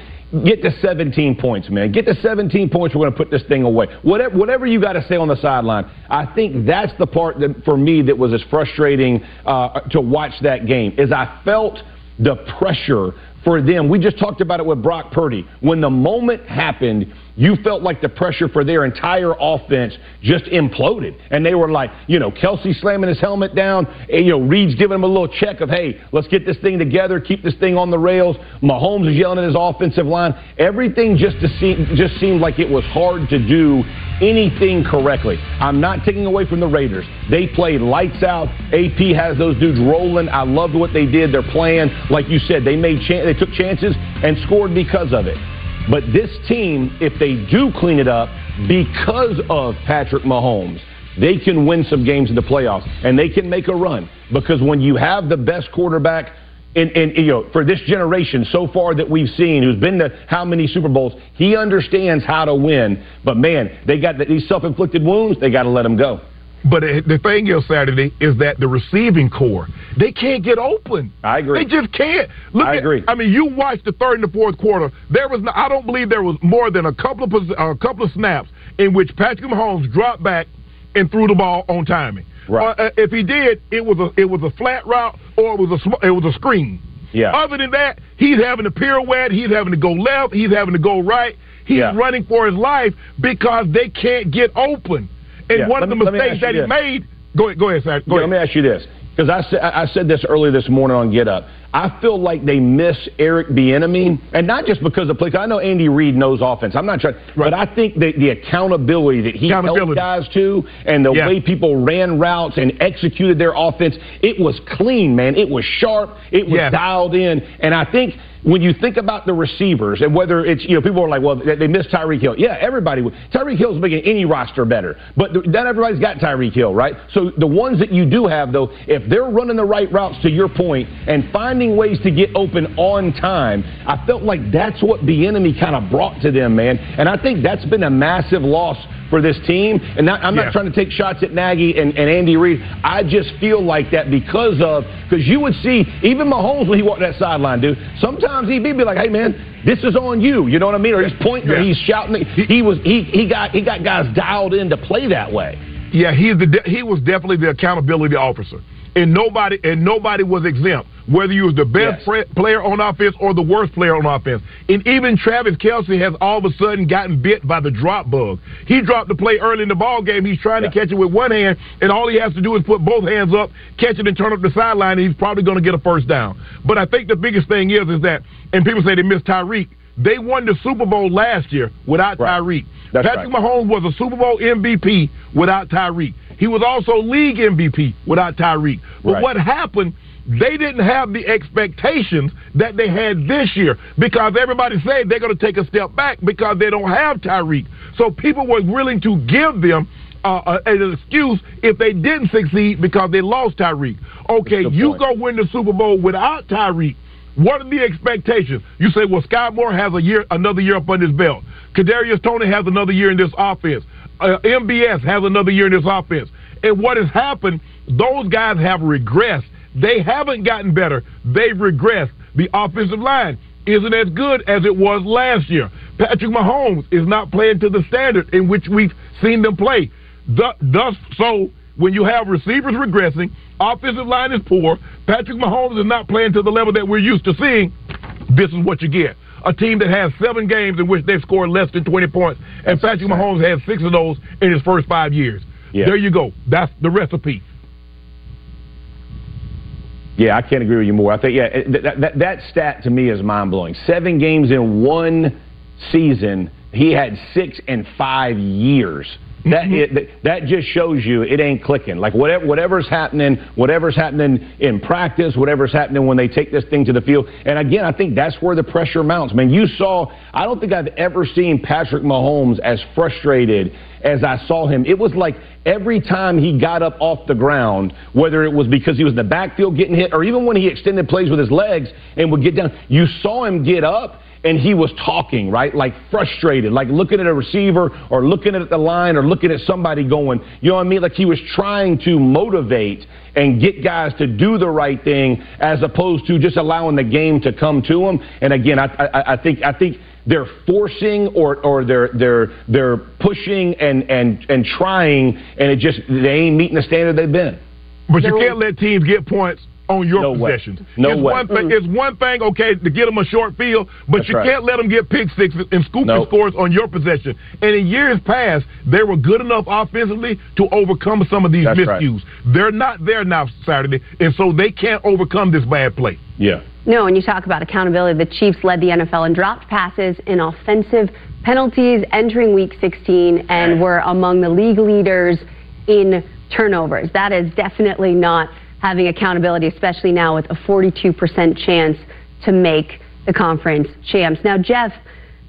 Get to 17 points, man. Get to 17 points. We're going to put this thing away. Whatever, whatever you got to say on the sideline. I think that's the part that, for me, that was as frustrating uh, to watch that game. Is I felt the pressure for them. We just talked about it with Brock Purdy. When the moment happened, you felt like the pressure for their entire offense just imploded. And they were like, you know, Kelce slamming his helmet down, and, you know, Reid's giving him a little check of, hey, let's get this thing together, keep this thing on the rails. Mahomes is yelling at his offensive line. Everything just to seem, just seemed like it was hard to do anything correctly. I'm not taking away from the Raiders. They played lights out. AP has those dudes rolling. I loved what they did. They're playing, like you said, they made they took chances and scored because of it. But this team, if they do clean it up because of Patrick Mahomes, they can win some games in the playoffs and they can make a run. Because when you have the best quarterback in, in, you know, for this generation so far that we've seen, who's been to how many Super Bowls, he understands how to win. But man, they got these self-inflicted wounds. They got to let them go. But the thing is, Saturday, is that the receiving corps, they can't get open. I agree. They just can't. Look I at, agree. I mean, you watched the third and the fourth quarter. There was, no, I don't believe there was more than a couple of a couple of snaps in which Patrick Mahomes dropped back and threw the ball on timing. Right. Uh, if he did, it was a it was a flat route or it was a it was a screen. Yeah. Other than that, he's having to pirouette. He's having to go left. He's having to go right. He's Yeah. running for his life because they can't get open. And Yeah, one of me- the mistakes that he this. made. Go ahead, go ahead, Zach. Go Yeah, ahead. let me ask you this, because I said I said this earlier this morning on Get Up. I feel like they miss Eric Bieniemy, and not just because of play. I know Andy Reid knows offense. I'm not trying, but I think that the accountability that he held guys to, and the Yeah. way people ran routes and executed their offense, it was clean, man. It was sharp. It was Yes. dialed in, and I think. When you think about the receivers and whether it's, you know, people are like, well, they, missed Tyreek Hill. Yeah, everybody would. Tyreek Hill's making any roster better. But not everybody's got Tyreek Hill, right? So the ones that you do have, though, if they're running the right routes to your point and finding ways to get open on time, I felt like that's what Bieniemy kind of brought to them, man. And I think that's been a massive loss for this team. And not, I'm Yeah. not trying to take shots at Nagy and, and Andy Reid. I just feel like that because of because you would see even Mahomes when he walked that sideline, dude. Sometimes he'd be like, "Hey, man, this is on you." You know what I mean? Or he's pointing, or he's shouting. He was he he got he got guys dialed in to play that way. Yeah, he's the de- he was definitely the accountability officer, and nobody and nobody was exempt. Whether you was the best Yes. pre- player on offense or the worst player on offense, and even Travis Kelce has all of a sudden gotten bit by the drop bug. He dropped the play early in the ball game. He's trying to catch it with one hand, and all he has to do is put both hands up, catch it, and turn up the sideline. And he's probably going to get a first down. But I think the biggest thing is is that, and people say they missed Tyreek. They won the Super Bowl last year without Tyreek. Patrick right. Mahomes was a Super Bowl MVP without Tyreek. He was also league MVP without Tyreek. But Right. what happened? They didn't have the expectations that they had this year because everybody said they're going to take a step back because they don't have Tyreek. So people were willing to give them uh, uh, an excuse if they didn't succeed because they lost Tyreek. Okay, the you point. go win the Super Bowl without Tyreek. What are the expectations? You say, well, Skyy Moore has a year, another year up on his belt. Kadarius Toney has another year in this offense. Uh, MVS has another year in this offense. And what has happened? Those guys have regressed. They haven't gotten better. They've regressed. The offensive line isn't as good as it was last year. Patrick Mahomes is not playing to the standard in which we've seen them play. Thus so when you have receivers regressing, offensive line is poor, Patrick Mahomes is not playing to the level that we're used to seeing, this is what you get. A team that has seven games in which they've scored less than 20 points, and Patrick Mahomes has six of those in his first five years. Yeah. There you go. That's the recipe. Yeah, I can't agree with you more. I think yeah, that, that, that stat to me is mind blowing. Seven games in one season, he had six in five years. That, it, that just shows you it ain't clicking. Like whatever whatever's happening, whatever's happening in practice, whatever's happening when they take this thing to the field. And again, I think that's where the pressure mounts. Man, you saw. I don't think I've ever seen Patrick Mahomes as frustrated as I saw him. It was like every time he got up off the ground, whether it was because he was in the backfield getting hit, or even when he extended plays with his legs and would get down, you saw him get up and he was talking, right? Like frustrated, like looking at a receiver or looking at the line or looking at somebody going, you know what I mean? Like he was trying to motivate and get guys to do the right thing as opposed to just allowing the game to come to them. And again, I, I, I think, I think they're forcing or, or they're, they're, they're pushing and, and, and trying and it just, they ain't meeting the standard they've been. But you can't let teams get points on your No way. possessions. No it's way. One thing, it's one thing, okay, to get them a short field, but That's you right. can't let them get pick sixes and scooping Nope. scores on your possession. And in years past, they were good enough offensively to overcome some of these That's right. miscues. They're not there now Saturday, and so they can't overcome this bad play. Yeah. No, and you talk about accountability. The Chiefs led the NFL in dropped passes, in offensive penalties entering Week 16, and were among the league leaders in turnovers. That is definitely not having accountability, especially now with a 42% chance to make the conference champs. Now, Jeff,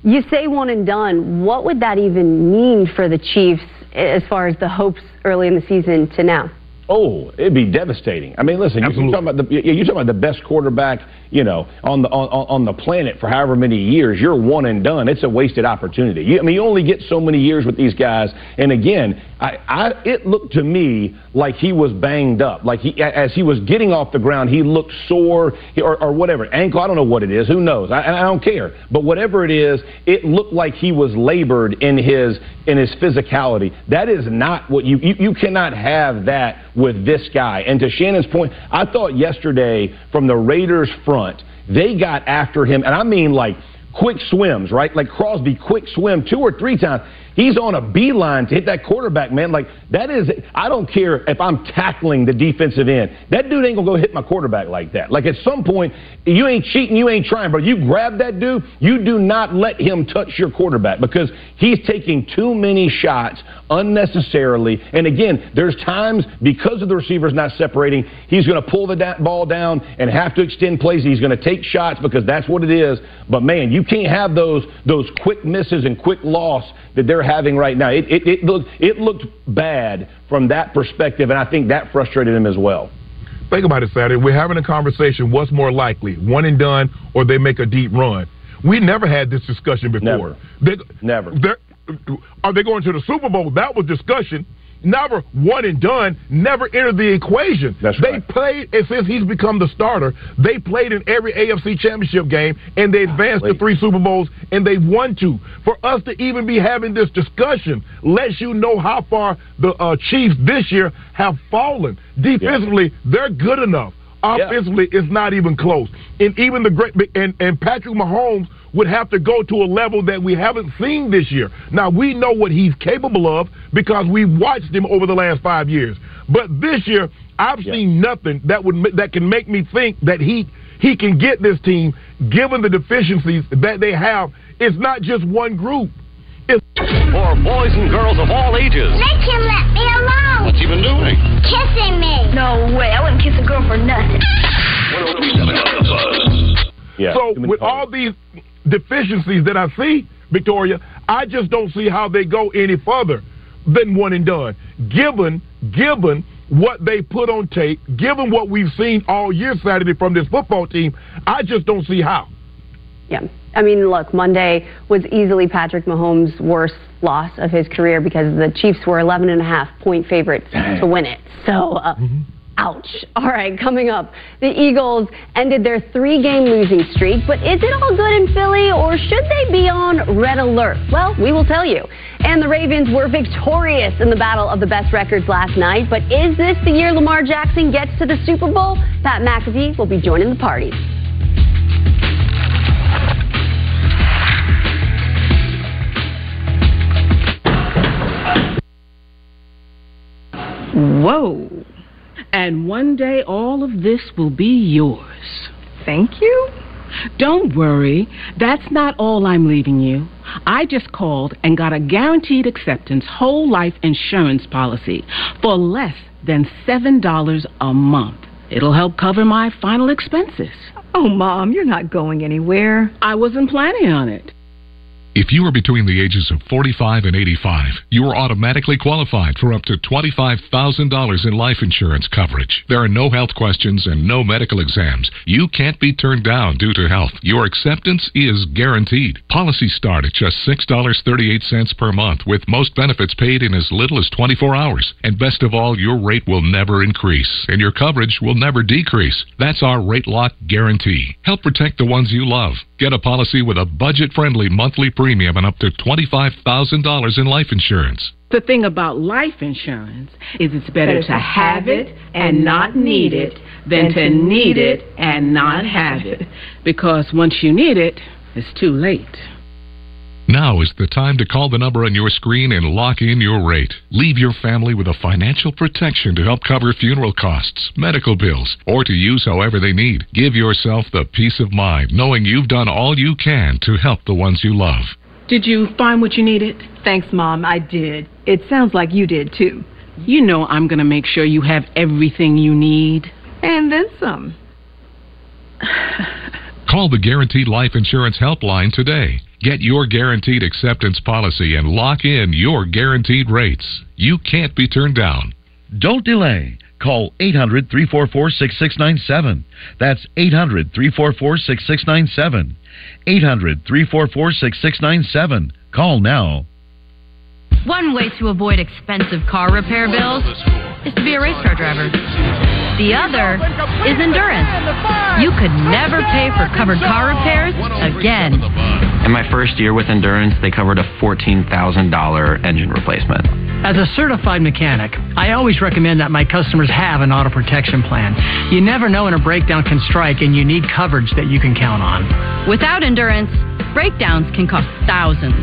you say one and done. What would that even mean for the Chiefs eh, as far as the hopes early in the season to now? Oh, it'd be devastating. I mean, listen, you- you're talking about the you're talking about the best quarterback, you know, on the on, on the planet for however many years. You're one and done. It's a wasted opportunity. You, I mean, you only get so many years with these guys. And again, I, I it looked to me like he was banged up. Like he as he was getting off the ground, he looked sore or, or whatever ankle. I don't know what it is. Who knows? I, I don't care. But whatever it is, it looked like he was labored in his in his physicality. That is not what you, you you cannot have that with this guy. And to Shannon's point, I thought yesterday from the Raiders front, they got after him, and I mean like quick swims, right? Like Crosby, quick swim two or three times. He's on a beeline to hit that quarterback, man. Like that is, I don't care if I'm tackling the defensive end. That dude ain't gonna go hit my quarterback like that. Like at some point, you ain't cheating, you ain't trying, bro. You grab that dude, you do not let him touch your quarterback because he's taking too many shots unnecessarily. And again, there's times because of the receivers not separating, he's going to pull the da- ball down and have to extend plays. He's going to take shots because that's what it is. But man, you can't have those those quick misses and quick loss that they're having right now. It it, it looked it looked bad from that perspective, and I think that frustrated him as well. Think about it, Saturday. We're having a conversation. What's more likely, one and done, or they make a deep run? We never had this discussion before. Never. Never. Are they going to the Super Bowl? That was discussion. Never one and done. Never entered the equation. That's they right. played, and since he's become the starter, they played in every AFC Championship game, and they advanced to three Super Bowls, and they won two. For us to even be having this discussion lets you know how far the uh, Chiefs this year have fallen. Defensively, they're good enough. Offensively, it's not even close. And even the great and, and Patrick Mahomes would have to go to a level that we haven't seen this year. Now we know what he's capable of because we watched him over the last five years. But this year, I've seen nothing that would that can make me think that he he can get this team, given the deficiencies that they have. It's not just one group. It's For boys and girls of all ages. Make him let me alone. What's he been doing? Kissing me. No way. I wouldn't kiss a girl for nothing. Yeah, so too many with all these deficiencies that I see, Victoria, I just don't see how they go any further than one and done. Given given what they put on tape, given what we've seen all year Saturday from this football team, I just don't see how. Yeah. I mean, look, Monday was easily Patrick Mahomes' worst loss of his career because the Chiefs were 11 and a half point favorites to win it. So, uh, ouch. All right, coming up, the Eagles ended their three game losing streak, but is it all good in Philly or should they be on red alert? Well, we will tell you. And the Ravens were victorious in the battle of the best records last night, but is this the year Lamar Jackson gets to the Super Bowl? Pat McAfee will be joining the party. Whoa. And one day all of this will be yours. Thank you. Don't worry. That's not all I'm leaving you. I just called and got a guaranteed acceptance whole life insurance policy for less than $7 a month. It'll help cover my final expenses. Oh, Mom, you're not going anywhere. I wasn't planning on it. If you are between the ages of 45 and 85, you are automatically qualified for up to $25,000 in life insurance coverage. There are no health questions and no medical exams. You can't be turned down due to health. Your acceptance is guaranteed. Policies start at just $6.38 per month, with most benefits paid in as little as 24 hours. And best of all, your rate will never increase, and your coverage will never decrease. That's our rate lock guarantee. Help protect the ones you love. Get a policy with a budget friendly monthly premium and up to $25,000 in life insurance. The thing about life insurance is it's better to have it and not need it than to need it and not have it. Because once you need it, it's too late. Now is the time to call the number on your screen and lock in your rate. Leave your family with a financial protection to help cover funeral costs, medical bills, or to use however they need. Give yourself the peace of mind knowing you've done all you can to help the ones you love. Did you find what you needed? Thanks, Mom. I did. It sounds like you did too. You know I'm going to make sure you have everything you need. And then some. [sighs] Call the Guaranteed Life Insurance Helpline today. Get your guaranteed acceptance policy and lock in your guaranteed rates. You can't be turned down. Don't delay. Call 800 344 6697. That's 800 344 6697. 800 344 6697. Call now. One way to avoid expensive car repair bills is to be a race car driver. The other is endurance. You could never pay for covered car repairs again. In my first year with Endurance, they covered a $14,000 engine replacement. As a certified mechanic, I always recommend that my customers have an auto protection plan. You never know when a breakdown can strike and you need coverage that you can count on. Without Endurance, breakdowns can cost thousands.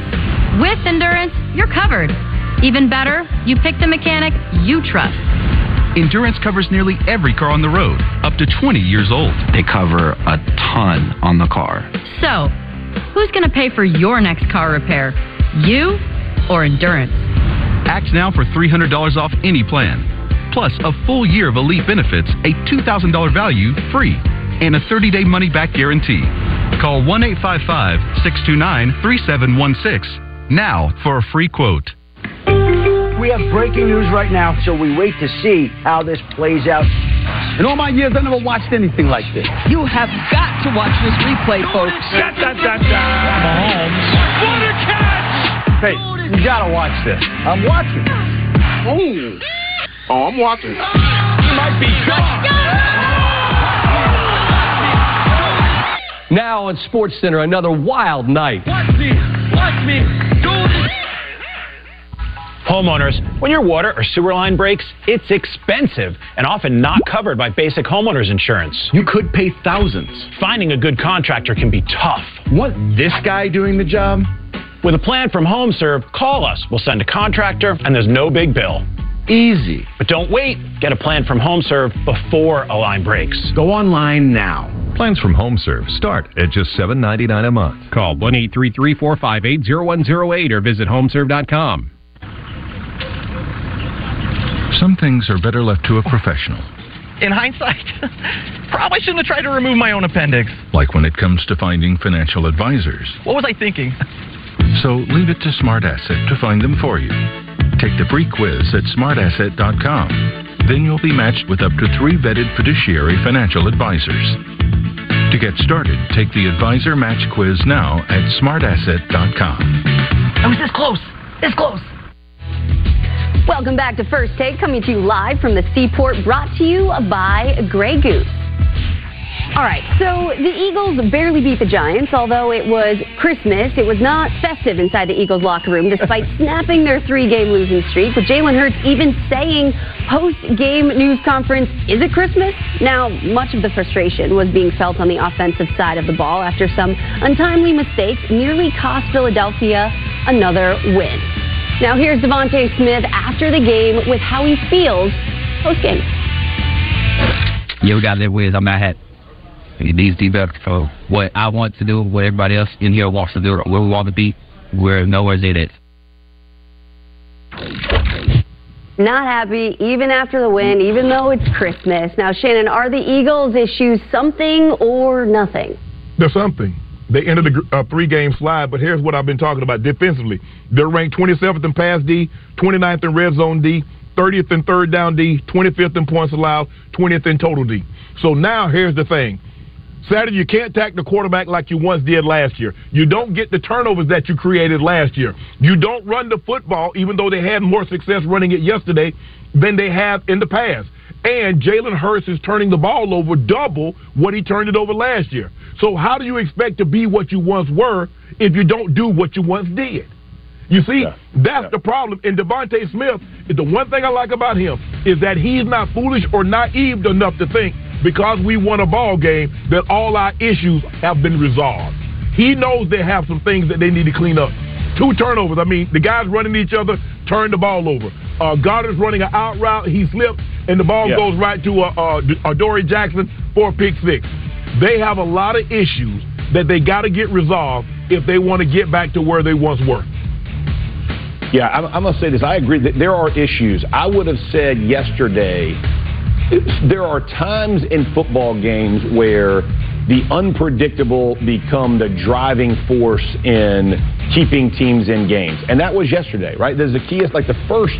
With Endurance, you're covered. Even better, you pick the mechanic you trust. Endurance covers nearly every car on the road, up to 20 years old. They cover a ton on the car. So, who's going to pay for your next car repair? You or Endurance? Act now for $300 off any plan. Plus, a full year of elite benefits, a $2,000 value free, and a 30 day money back guarantee. Call 1 855 629 3716 now for a free quote. We have breaking news right now, so we wait to see how this plays out. In all my years, I never watched anything like this. You have got to watch this replay, folks. Da, da, da, da. Mahomes. What a catch! Hey, you gotta watch this. I'm watching. Oh, oh I'm watching. You might be Now on Sports Center, another wild night. Watch me. Watch me. Do this. Homeowners, when your water or sewer line breaks, it's expensive and often not covered by basic homeowners insurance. You could pay thousands. Finding a good contractor can be tough. Want this guy doing the job? With a plan from HomeServe, call us. We'll send a contractor, and there's no big bill. Easy. But don't wait. Get a plan from HomeServe before a line breaks. Go online now. Plans from HomeServe start at just $7.99 a month. Call 1 833 458 0108 or visit homeserve.com. Some things are better left to a professional. In hindsight, [laughs] probably shouldn't have tried to remove my own appendix. Like when it comes to finding financial advisors. What was I thinking? So leave it to Smart Asset to find them for you. Take the free quiz at smartasset.com. Then you'll be matched with up to three vetted fiduciary financial advisors. To get started, take the Advisor Match quiz now at smartasset.com. I oh, was this close. This close. Welcome back to First Take, coming to you live from the Seaport, brought to you by Grey Goose. All right, so the Eagles barely beat the Giants, although it was Christmas. It was not festive inside the Eagles locker room, despite [laughs] snapping their three-game losing streak. With Jalen Hurts even saying post-game news conference, "Is it Christmas?" Now, much of the frustration was being felt on the offensive side of the ball after some untimely mistakes nearly cost Philadelphia another win. Now, here's DeVonta Smith after the game with how he feels post-game. Yeah, we got that with. I'm not happy. It needs to be better for what I want to do, what everybody else in here wants to do, where we want to be. We're nowhere near that. Not happy, even after the win, even though it's Christmas. Now, Shannon, are the Eagles' issues something or nothing? They're something. They ended a uh, three-game slide, but here's what I've been talking about defensively. They're ranked 27th in pass D, 29th in red zone D, 30th in third down D, 25th in points allowed, 20th in total D. So now here's the thing. Saturday, you can't tack the quarterback like you once did last year. You don't get the turnovers that you created last year. You don't run the football, even though they had more success running it yesterday than they have in the past. And Jalen Hurts is turning the ball over double what he turned it over last year. So how do you expect to be what you once were if you don't do what you once did? You see, that's the problem. And DeVonta Smith, the one thing I like about him is that he's not foolish or naive enough to think because we won a ball game that all our issues have been resolved. He knows they have some things that they need to clean up. Two turnovers. I mean, the guys running each other turned the ball over. Uh, Goedert's running an out route. He slipped, and the ball Yeah. goes right to uh, uh, uh, Adoree' Jackson for a pick six. They have a lot of issues that they got to get resolved if they want to get back to where they once were. Yeah, I'm, I'm going to say this. I agree that there are issues. I would have said yesterday there are times in football games where the unpredictable become the driving force in keeping teams in games. And that was yesterday, right? The is like the first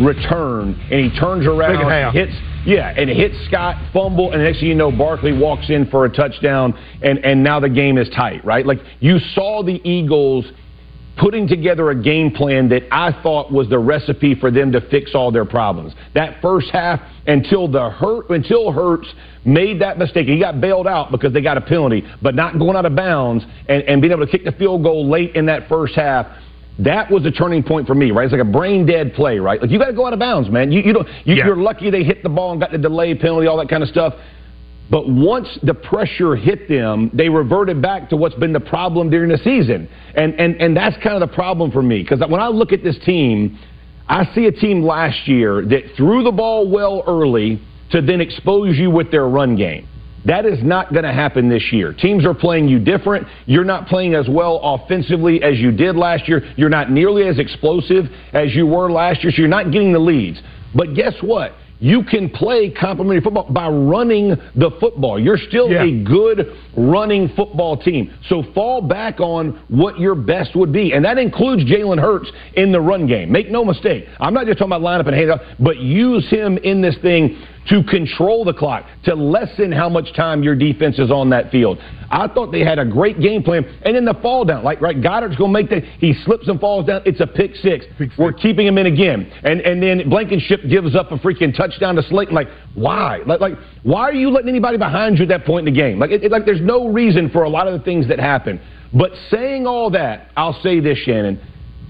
return, and he turns around, hits yeah, and hits Scott, fumble, and the next thing you know, Barkley walks in for a touchdown, and, and now the game is tight, right? Like you saw the Eagles putting together a game plan that I thought was the recipe for them to fix all their problems. That first half until the hurt until Hurts made that mistake. He got bailed out because they got a penalty, but not going out of bounds and, and being able to kick the field goal late in that first half. That was the turning point for me, right? It's like a brain dead play, right? Like you got to go out of bounds, man. You, you don't. You, You're lucky they hit the ball and got the delay penalty, all that kind of stuff. But once the pressure hit them, they reverted back to what's been the problem during the season. And, and, and that's kind of the problem for me. Because when I look at this team, I see a team last year that threw the ball well early to then expose you with their run game. That is not going to happen this year. Teams are playing you different. You're not playing as well offensively as you did last year. You're not nearly as explosive as you were last year, so you're not getting the leads. But guess what? You can play complementary football by running the football. You're still a good running football team. So fall back on what your best would be. And that includes Jalen Hurts in the run game. Make no mistake. I'm not just talking about line up and hand off, but use him in this thing to control the clock, to lessen how much time your defense is on that field. I thought they had a great game plan. And then the fall down, like right, Goedert's gonna make the he slips and falls down. It's a pick six. We're keeping him in again. And and then Blankenship gives up a freaking touchdown to Slayton. Like, why? Like, like why are you letting anybody behind you at that point in the game? Like it, it- like there's no reason for a lot of the things that happen. But saying all that, I'll say this, Shannon.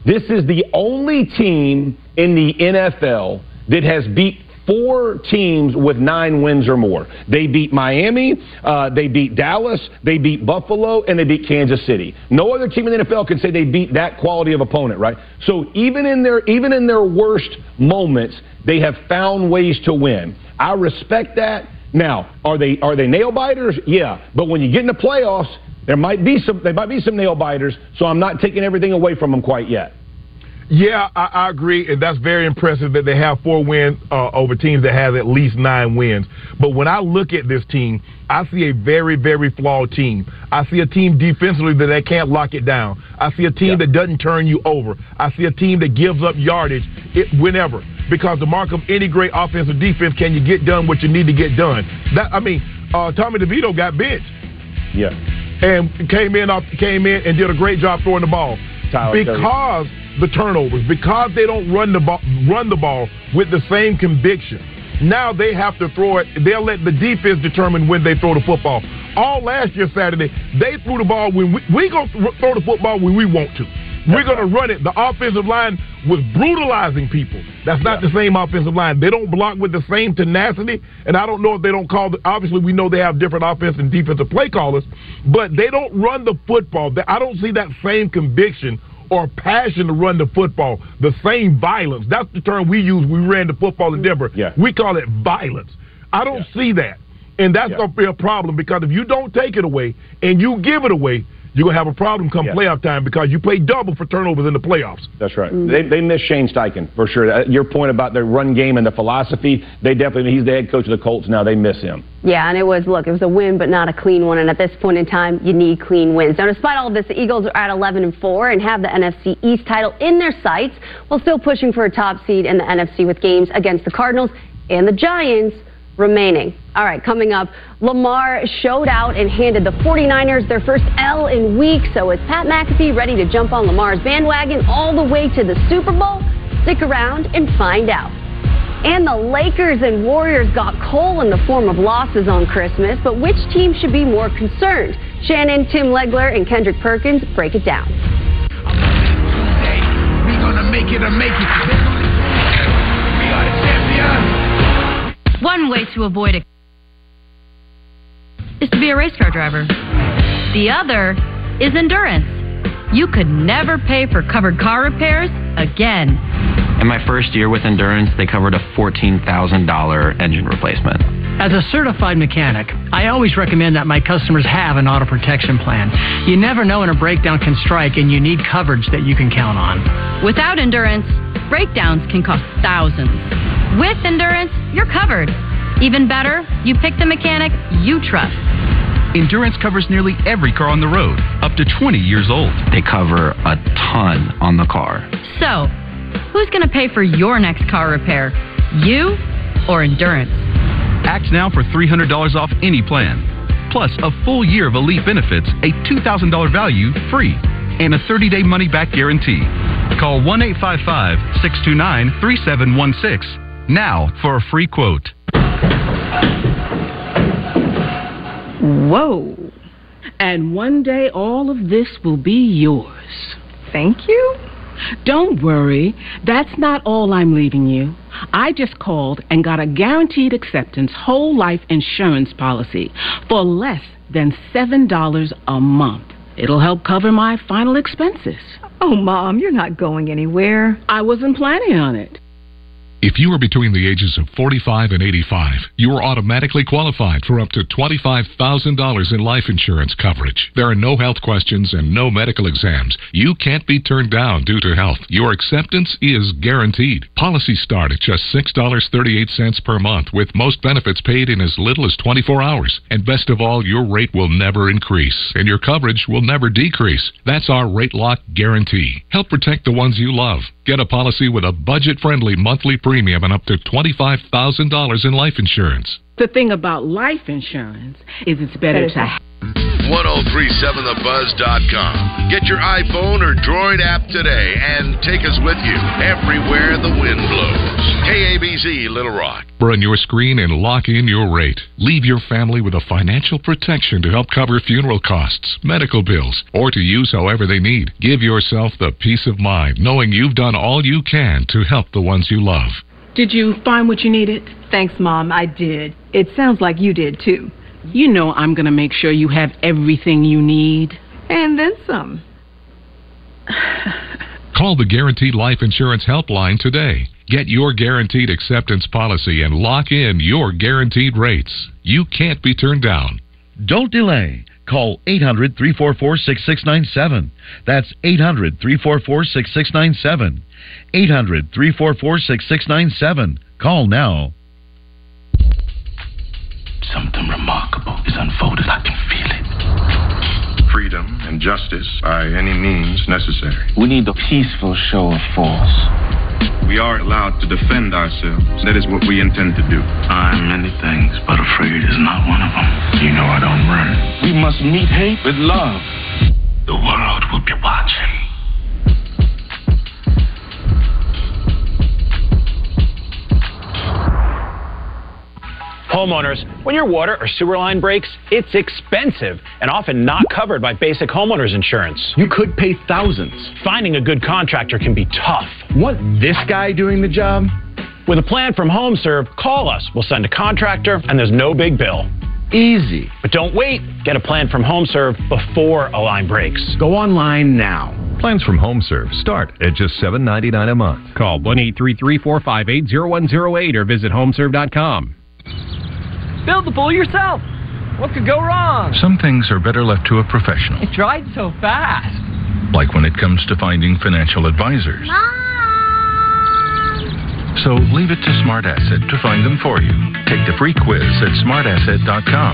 This is the only team in the NFL that has beat four teams with nine wins or more. They beat Miami, uh, they beat Dallas, they beat Buffalo, and they beat Kansas City. No other team in the NFL can say they beat that quality of opponent, right? So even in their even in their worst moments, they have found ways to win. I respect that. Now, are they are they nail biters? Yeah, but when you get in the playoffs, there might be some there might be some nail biters. So I'm not taking everything away from them quite yet. Yeah, I, I agree, and that's very impressive that they have four wins uh, over teams that have at least nine wins. But when I look at this team, I see a very, very flawed team. I see a team defensively that they can't lock it down. I see a team that doesn't turn you over. I see a team that gives up yardage it, whenever. Because the mark of any great offensive defense, can you get done what you need to get done? That I mean, uh, Tommy DeVito got benched Yeah. and came in off, came in and did a great job throwing the ball Tyler because the turnovers, because they don't run the ball, run the ball with the same conviction. Now they have to throw it. They'll let the defense determine when they throw the football. All last year Saturday, they threw the ball when we we gonna th- throw the football when we want to. We're going to run it. The offensive line was brutalizing people. That's not the same offensive line. They don't block with the same tenacity, and I don't know if they don't call. The, obviously, we know they have different offense and defensive play callers, but they don't run the football. I don't see that same conviction or passion to run the football. The same violence. That's the term we use. We ran the football in mm. Denver. Yeah. We call it violence. I don't see that, and that's going to be a problem because if you don't take it away and you give it away. You're gonna have a problem come playoff time because you play double for turnovers in the playoffs. That's right. They, they miss Shane Steichen for sure. Uh, Your point about their run game and the philosophy, they definitely. He's the head coach of the Colts now. They miss him. Yeah, and it was, look, it was a win, but not a clean one. And at this point in time, you need clean wins. Now, despite all of this, the Eagles are at 11 and 4 and have the NFC East title in their sights while still pushing for a top seed in the NFC with games against the Cardinals and the Giants remaining. All right, coming up, Lamar showed out and handed the 49ers their first L in weeks. So is Pat McAfee ready to jump on Lamar's bandwagon all the way to the Super Bowl? Stick around and find out. And the Lakers and Warriors got coal in the form of losses on Christmas, but which team should be more concerned? Shannon, Tim Legler, and Kendrick Perkins break it down. make it or make it. We are the champions. One way to avoid it is to be a race car driver. The other is endurance. You could never pay for covered car repairs again. In my first year with Endurance, they covered a $14,000 engine replacement. As a certified mechanic, I always recommend that my customers have an auto protection plan. You never know when a breakdown can strike and you need coverage that you can count on. Without endurance, breakdowns can cost thousands. With endurance, you're covered. Even better, you pick the mechanic you trust. Endurance covers nearly every car on the road, up to 20 years old. They cover a ton on the car. So, who's going to pay for your next car repair? You or endurance? Act now for $300 off any plan. Plus, a full year of elite benefits, a $2,000 value free, and a 30 day money back guarantee. Call 1 855 629 3716 now for a free quote. Whoa. And one day all of this will be yours. Thank you. Don't worry. That's not all I'm leaving you. I just called and got a guaranteed acceptance whole life insurance policy for less than $7 a month. It'll help cover my final expenses. Oh, Mom, you're not going anywhere. I wasn't planning on it. If you are between the ages of 45 and 85, you are automatically qualified for up to $25,000 in life insurance coverage. There are no health questions and no medical exams. You can't be turned down due to health. Your acceptance is guaranteed. Policies start at just $6.38 per month, with most benefits paid in as little as 24 hours. And best of all, your rate will never increase, and your coverage will never decrease. That's our rate lock guarantee. Help protect the ones you love. Get a policy with a budget friendly monthly premium and up to $25,000 in life insurance. The thing about life insurance is it's better to have. 1037thebuzz.com. Get your iPhone or Droid app today and take us with you everywhere the wind blows. KABZ Little Rock. Run your screen and lock in your rate. Leave your family with a financial protection to help cover funeral costs, medical bills, or to use however they need. Give yourself the peace of mind knowing you've done all you can to help the ones you love. Did you find what you needed? Thanks, Mom. I did. It sounds like you did too. You know I'm going to make sure you have everything you need. And then some. [sighs] Call the Guaranteed Life Insurance Helpline today. Get your guaranteed acceptance policy and lock in your guaranteed rates. You can't be turned down. Don't delay. Call 800 344 6697. That's 800 344 6697. 800 344 6697. Call now. Something remarkable is unfolded. I can feel it. Freedom and justice by any means necessary. We need a peaceful show of force. We are allowed to defend ourselves. That is what we intend to do. I'm many things, but afraid is not one of them. You know I don't run. We must meet hate with love. The world will be watching. Homeowners, when your water or sewer line breaks, it's expensive and often not covered by basic homeowners insurance. You could pay thousands. Finding a good contractor can be tough. Want this guy doing the job? With a plan from HomeServe, call us. We'll send a contractor, and there's no big bill. Easy. But don't wait. Get a plan from HomeServe before a line breaks. Go online now. Plans from HomeServe start at just $7.99 a month. Call 1 833 458 0108 or visit homeserve.com. Build the pool yourself. What could go wrong? Some things are better left to a professional, It dried so fast. like when it comes to finding financial advisors. So leave it to Smart Asset to find them for you. Take the free quiz at smartasset.com.